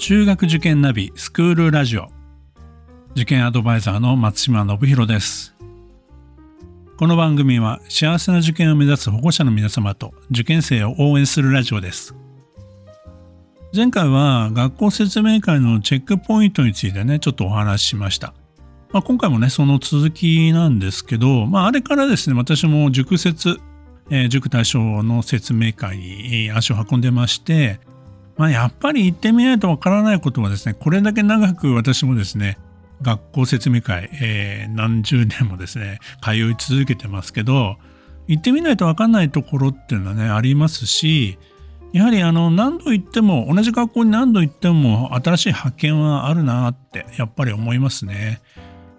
中学受験ナビスクールラジオ。受験アドバイザーの松島信弘です。この番組は幸せな受験を目指す保護者の皆様と受験生を応援するラジオです。前回は学校説明会のチェックポイントについてねちょっとお話ししました。まあ、今回もねその続きなんですけど、まあ、あれからですね私も塾説えー、塾対象の説明会に足を運んでまして、まあ、やっぱり行ってみないとわからないことはですね、これだけ長く私もですね、学校説明会、えー、何十年もですね、通い続けてますけど、行ってみないとわかんないところっていうのはね、ありますし、やはりあの何度行っても同じ学校に何度行っても新しい発見はあるなってやっぱり思いますね。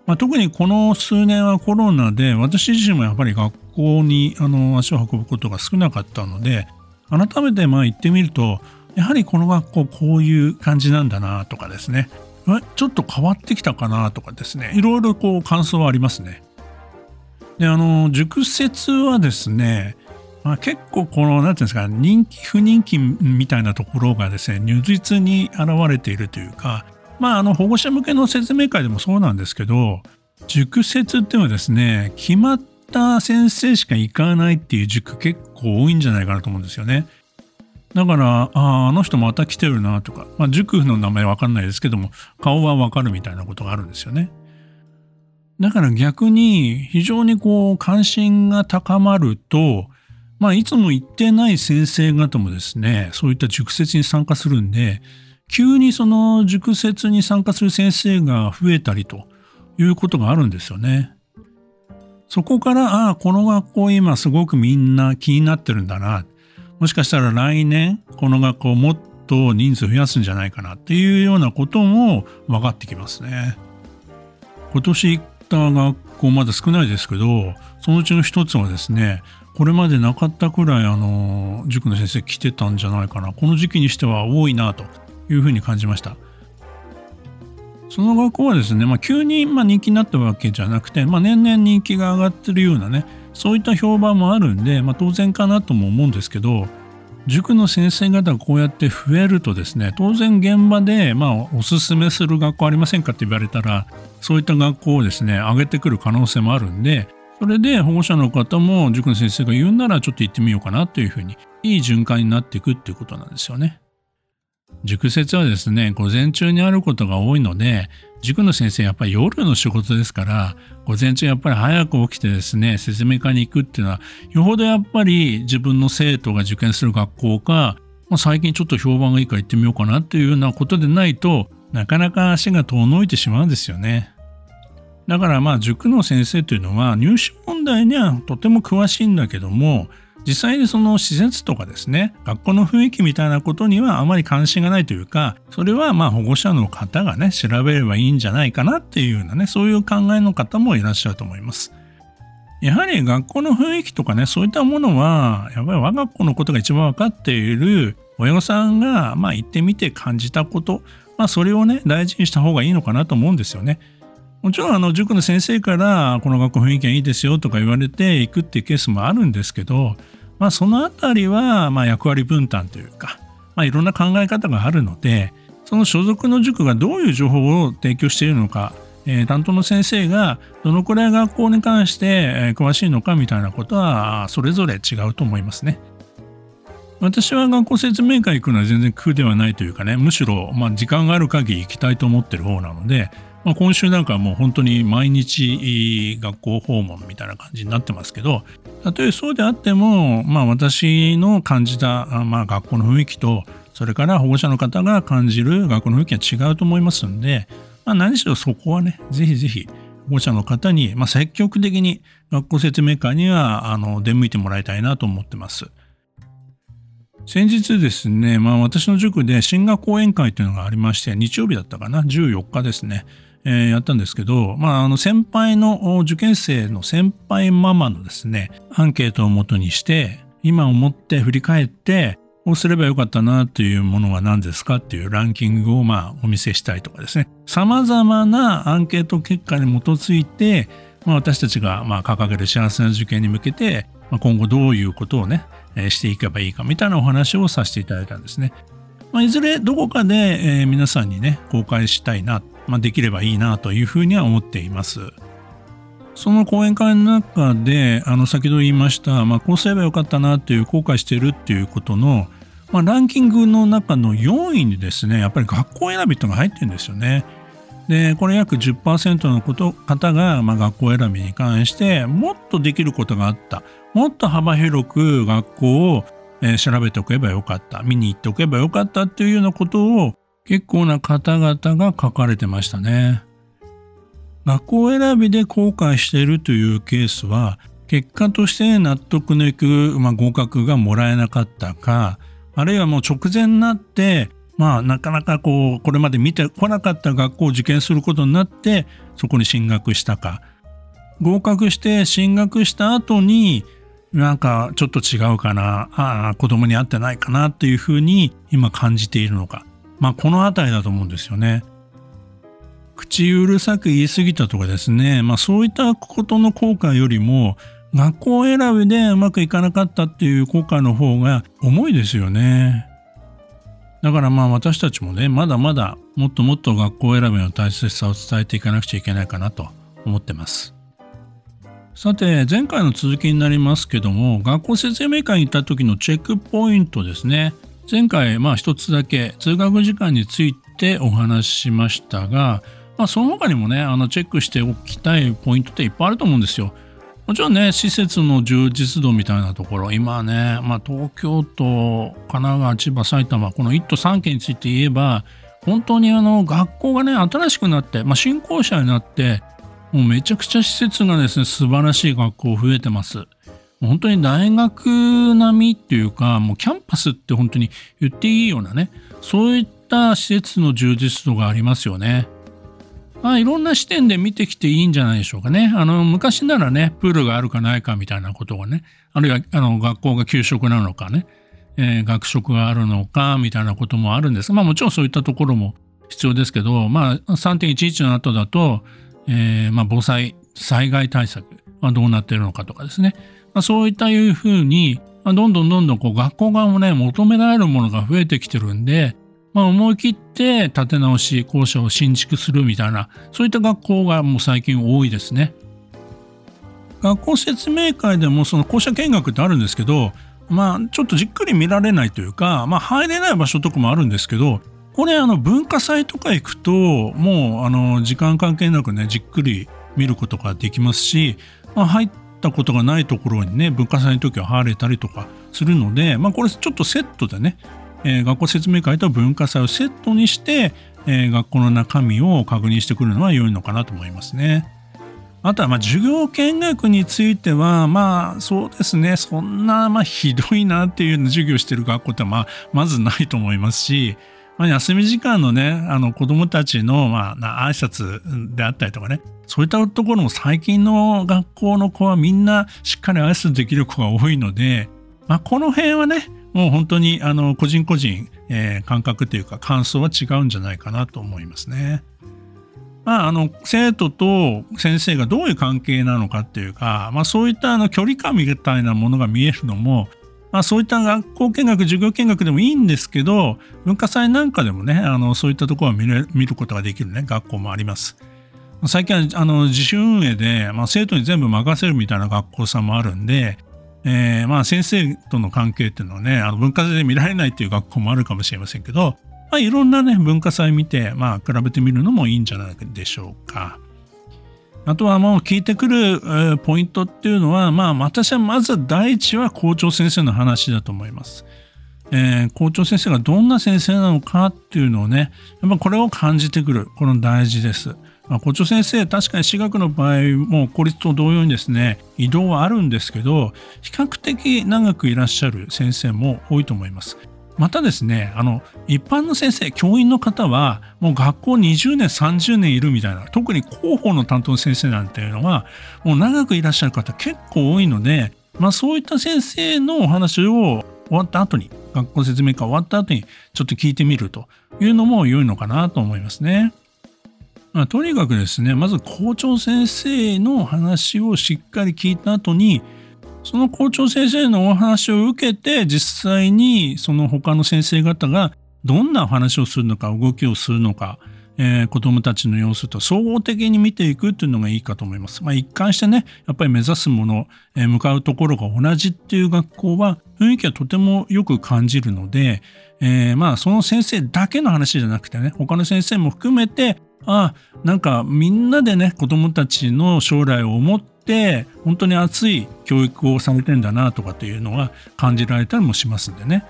まあ、特にこの数年はコロナで私自身もやっぱり学校にあの足を運ぶことが少なかったので改めてまあ行ってみるとやはりこの学校こういう感じなんだなとかですねちょっと変わってきたかなとかですねいろいろこう感想はありますね。であの塾説はですね、まあ、結構この何て言うんですか人気不人気みたいなところがですね如実に現れているというかまああの保護者向けの説明会でもそうなんですけど塾説っていうのはですね決まった先生しか行かないっていう塾結構多いんじゃないかなと思うんですよね。だから、ああの人また来てるなとか、まあ、塾の名前わかんないですけども、顔はわかるみたいなことがあるんですよね。だから逆に非常にこう関心が高まると、まあいつも行ってない先生方もですね、そういった塾説に参加するんで、急にその塾説に参加する先生が増えたりということがあるんですよね。そこから、ああ、この学校今すごくみんな気になってるんだな。もしかしたら来年この学校もっと人数増やすんじゃないかなっていうようなことも分かってきますね。今年行った学校まだ少ないですけどそのうちの一つはですねこれまでなかったくらいあの塾の先生来てたんじゃないかなこの時期にしては多いなというふうに感じました。その学校はですね、まあ、急にま人気になったわけじゃなくて、まあ、年々人気が上がってるようなねそういった評判もあるんで、まあ、当然かなとも思うんですけど塾の先生方がこうやって増えるとですね当然現場で、まあ、おすすめする学校ありませんかって言われたらそういった学校をですね上げてくる可能性もあるんでそれで保護者の方も塾の先生が言うならちょっと行ってみようかなというふうにいい循環になっていくっていうことなんですよね。塾説はですね午前中にあることが多いので塾の先生やっぱり夜の仕事ですから午前中やっぱり早く起きてですね説明会に行くっていうのはよほどやっぱり自分の生徒が受験する学校か、最近ちょっと評判がいいから行ってみようかなっていうようなことでないとなかなか足が遠のいてしまうんですよね。だからまあ塾の先生というのは入試問題にはとても詳しいんだけども実際にその施設とかですね学校の雰囲気みたいなことにはあまり関心がないというかそれはまあ保護者の方がね調べればいいんじゃないかなっていうようなねそういう考えの方もいらっしゃると思います。やはり学校の雰囲気とかねそういったものはやっぱり我が子のことが一番分かっている親御さんがまあ行ってみて感じたこと、まあ、それをね大事にした方がいいのかなと思うんですよね。もちろんあの塾の先生からこの学校雰囲気がいいですよとか言われて行くっていうケースもあるんですけどまあ、そのあたりはま役割分担というか、まあ、いろんな考え方があるのでその所属の塾がどういう情報を提供しているのか、えー、担当の先生がどのくらい学校に関して詳しいのかみたいなことはそれぞれ違うと思いますね。私は学校説明会行くのは全然苦ではないというかねむしろま時間がある限り行きたいと思ってる方なのでまあ、今週なんかもう本当に毎日学校訪問みたいな感じになってますけどたとえそうであっても、まあ、私の感じた、まあ、学校の雰囲気とそれから保護者の方が感じる学校の雰囲気は違うと思いますんで、まあ、何しろそこはねぜひぜひ保護者の方に、まあ、積極的に学校説明会にはあの出向いてもらいたいなと思ってます。先日ですね、まあ、私の塾で進学講演会というのがありまして日曜日だったかな14日ですねえー、やったんですけど、まあ、あの先輩の受験生の先輩ママのですねアンケートをもとにして今思って振り返ってこうすればよかったなというものは何ですかっていうランキングをまあお見せしたいとかですね。様々なアンケート結果に基づいて、まあ、私たちがまあ掲げる幸せな受験に向けて、まあ、今後どういうことをねえしていけばいいかみたいなお話をさせていただいたんですね。まあ、いずれどこかで、えー、皆さんにね公開したいな、まあ、できればいいなというふうには思っています。その講演会の中であの先ほど言いました、まあ、こうすればよかったなっていう後悔してるっていうことの、まあ、ランキングの中の4位にですねやっぱり学校選びっていうのが入ってるんですよね。でこれ約10%のこと方が、まあ、学校選びに関してもっとできることがあった。もっと幅広く学校を、えー、調べておけばよかった。見に行っておけばよかった。っていうようなことを結構な方々が書かれてましたね。学校選びで後悔しているというケースは結果として納得のいく、まあ、合格がもらえなかったかあるいはもう直前になってまあなかなかこうこれまで見てこなかった学校を受験することになってそこに進学したか合格して進学した後になんかちょっと違うかなああ子供に合ってないかなっていうふうに今感じているのかまあこの辺りだと思うんですよね。口うるさく言い過ぎたとかですね、まあそういったことの後悔よりも学校選びでうまくいかなかったっていう後悔の方が重いですよね。だからまあ私たちもね、まだまだもっともっと学校選びの大切さを伝えていかなくちゃいけないかなと思ってます。さて、前回の続きになりますけども、学校説明会に行った時のチェックポイントですね。前回、まあ一つだけ通学時間についてお話ししましたが、まあその他にもね、あのチェックしておきたいポイントっていっぱいあると思うんですよ。もちろんね、施設の充実度みたいなところ、今ね、まあ、東京都、神奈川、千葉、埼玉、この1都3県について言えば、本当にあの学校がね、新しくなって、まあ、新校舎になって、もうめちゃくちゃ施設がですね、素晴らしい学校増えてます。本当に大学並みっていうか、もうキャンパスって本当に言っていいようなね、そういった施設の充実度がありますよね。まあ、いろんな視点で見てきていいんじゃないでしょうかね。あの、昔ならね、プールがあるかないかみたいなことをね、あるいは、あの、学校が給食なのかね、えー、学食があるのかみたいなこともあるんですまあもちろんそういったところも必要ですけど、まあ3.11の後だと、えー、まあ防災、災害対策はどうなっているのかとかですね。まあ、そういったいうふうに、まあ、どんどんどんどんこう学校側もね、求められるものが増えてきてるんで、まあ、思い切って建て直し校舎を新築するみたいなそういった学校がもう最近多いですね。学校説明会でもその校舎見学ってあるんですけどまあちょっとじっくり見られないというか、まあ、入れない場所とかもあるんですけどこれあの文化祭とか行くともうあの時間関係なくねじっくり見ることができますし、まあ、入ったことがないところにね文化祭の時は入れたりとかするので、まあ、これちょっとセットでねえー、学校説明会と文化祭をセットにして、えー、学校の中身を確認してくるのは良いのかなと思いますね。あとはまあ授業見学についてはまあそうですねそんなまあひどいなっていう授業してる学校ってまあまずないと思いますし、まあ、休み時間のねあの子どもたちのまあ挨拶であったりとかねそういったところも最近の学校の子はみんなしっかり挨拶できる子が多いので、まあ、この辺はねもう本当にあの個人個人、えー、感覚というか感想は違うんじゃないかなと思いますね。まあ、あの生徒と先生がどういう関係なのかっていうか、まあ、そういったあの距離感みたいなものが見えるのも、まあ、そういった学校見学授業見学でもいいんですけど文化祭なんかでもねあのそういったところを見る見ることができる、ね、学校もあります。最近はあの自主運営で、まあ、生徒に全部任せるみたいな学校さんもあるんでえー、まあ先生との関係っていうのはね、あの文化祭で見られないっていう学校もあるかもしれませんけど、まあ、いろんなね、文化祭見て、まあ比べてみるのもいいんじゃないでしょうか。あとはもう聞いてくる、ポイントっていうのは、まあ私はまず第一は校長先生の話だと思います。えー、校長先生がどんな先生なのかっていうのをね、やっぱこれを感じてくる。この大事です。まあ、校長先生、確かに私学の場合も公立と同様にですね、移動はあるんですけど、比較的長くいらっしゃる先生も多いと思います。またですね、あの、一般の先生、教員の方は、もう学校20年、30年いるみたいな、特に広報の担当の先生なんていうのは、もう長くいらっしゃる方結構多いので、まあそういった先生のお話を終わった後に、学校説明会終わった後にちょっと聞いてみるというのも良いのかなと思いますね。まあ、とにかくですねまず校長先生の話をしっかり聞いた後にその校長先生のお話を受けて実際にその他の先生方がどんなお話をするのか動きをするのか、えー、子どもたちの様子と総合的に見ていくっていうのがいいかと思います。まあ、一貫してねやっぱり目指すもの、えー、向かうところが同じっていう学校は雰囲気はとてもよく感じるので、えー、まあその先生だけの話じゃなくてね他の先生も含めてあなんかみんなでね子どもたちの将来を思って本当に熱い教育をされてんだなとかっていうのが感じられたりもしますんでね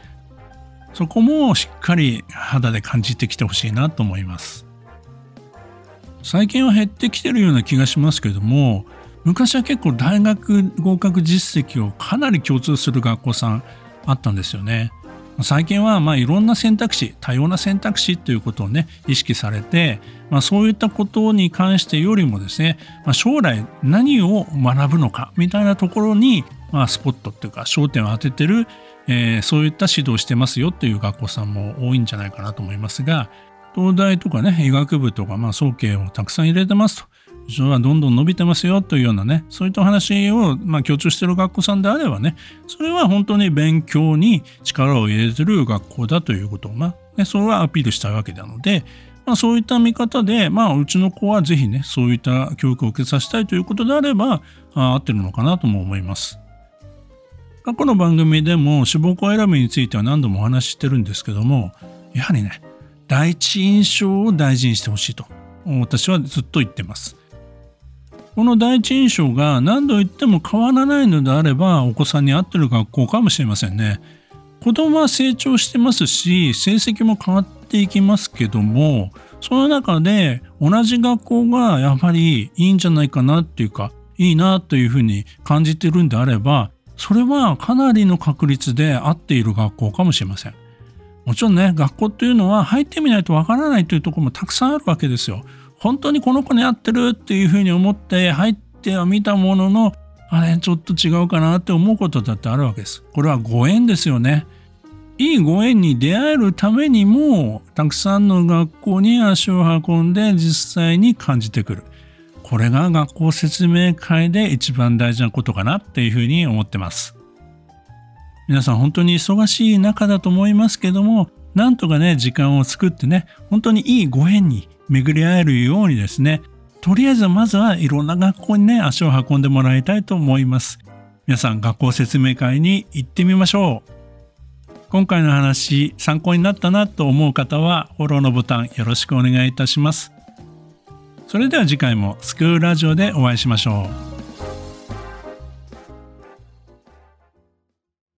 そこもしっかり肌で感じてきてほしいなと思います最近は減ってきてるような気がしますけども昔は結構大学合格実績をかなり共通する学校さんあったんですよね。最近はまあいろんな選択肢多様な選択肢ということをね意識されて、まあ、そういったことに関してよりもですね、まあ、将来何を学ぶのかみたいなところに、まあ、スポットっていうか焦点を当ててる、えー、そういった指導をしてますよっていう学校さんも多いんじゃないかなと思いますが東大とかね医学部とか、まあ、早慶をたくさん入れてますと上はどんどん伸びてますよというようなねそういったお話を、まあ、共通している学校さんであればねそれは本当に勉強に力を入れてる学校だということを、まあね、それはアピールしたいわけなので、まあ、そういった見方で、まあ、うちの子はぜひねそういった教育を受けさせたいということであればあ合ってるのかなとも思います。過去の番組でも志望校選びについては何度もお話ししてるんですけどもやはりね第一印象を大事にしてほしいと私はずっと言ってます。この第一印象が何度言っても変わらないのであればお子さんに合ってる学校かもしれませんね。子供は成長してますし成績も変わっていきますけどもその中で同じ学校がやはりいいんじゃないかなっていうかいいなというふうに感じてるんであればそれはかなりの確率で合っている学校かもしれません。もちろんね学校っていうのは入ってみないとわからないというところもたくさんあるわけですよ。本当にこの子に合ってるっていうふうに思って入ってはみたもののあれちょっと違うかなって思うことだってあるわけです。これはご縁ですよね。いいご縁に出会えるためにもたくさんの学校に足を運んで実際に感じてくる。これが学校説明会で一番大事なことかなっていうふうに思ってます。皆さん本当に忙しい中だと思いますけどもなんとかね時間を作ってね本当にいいご縁に巡り合えるようにですねとりあえずまずはいろんな学校にね足を運んでもらいたいと思います。皆さん学校説明会に行ってみましょう。今回の話参考になったなと思う方はフォローのボタンよろしくお願いいたします。それでは次回もスクールラジオでお会いしましょう。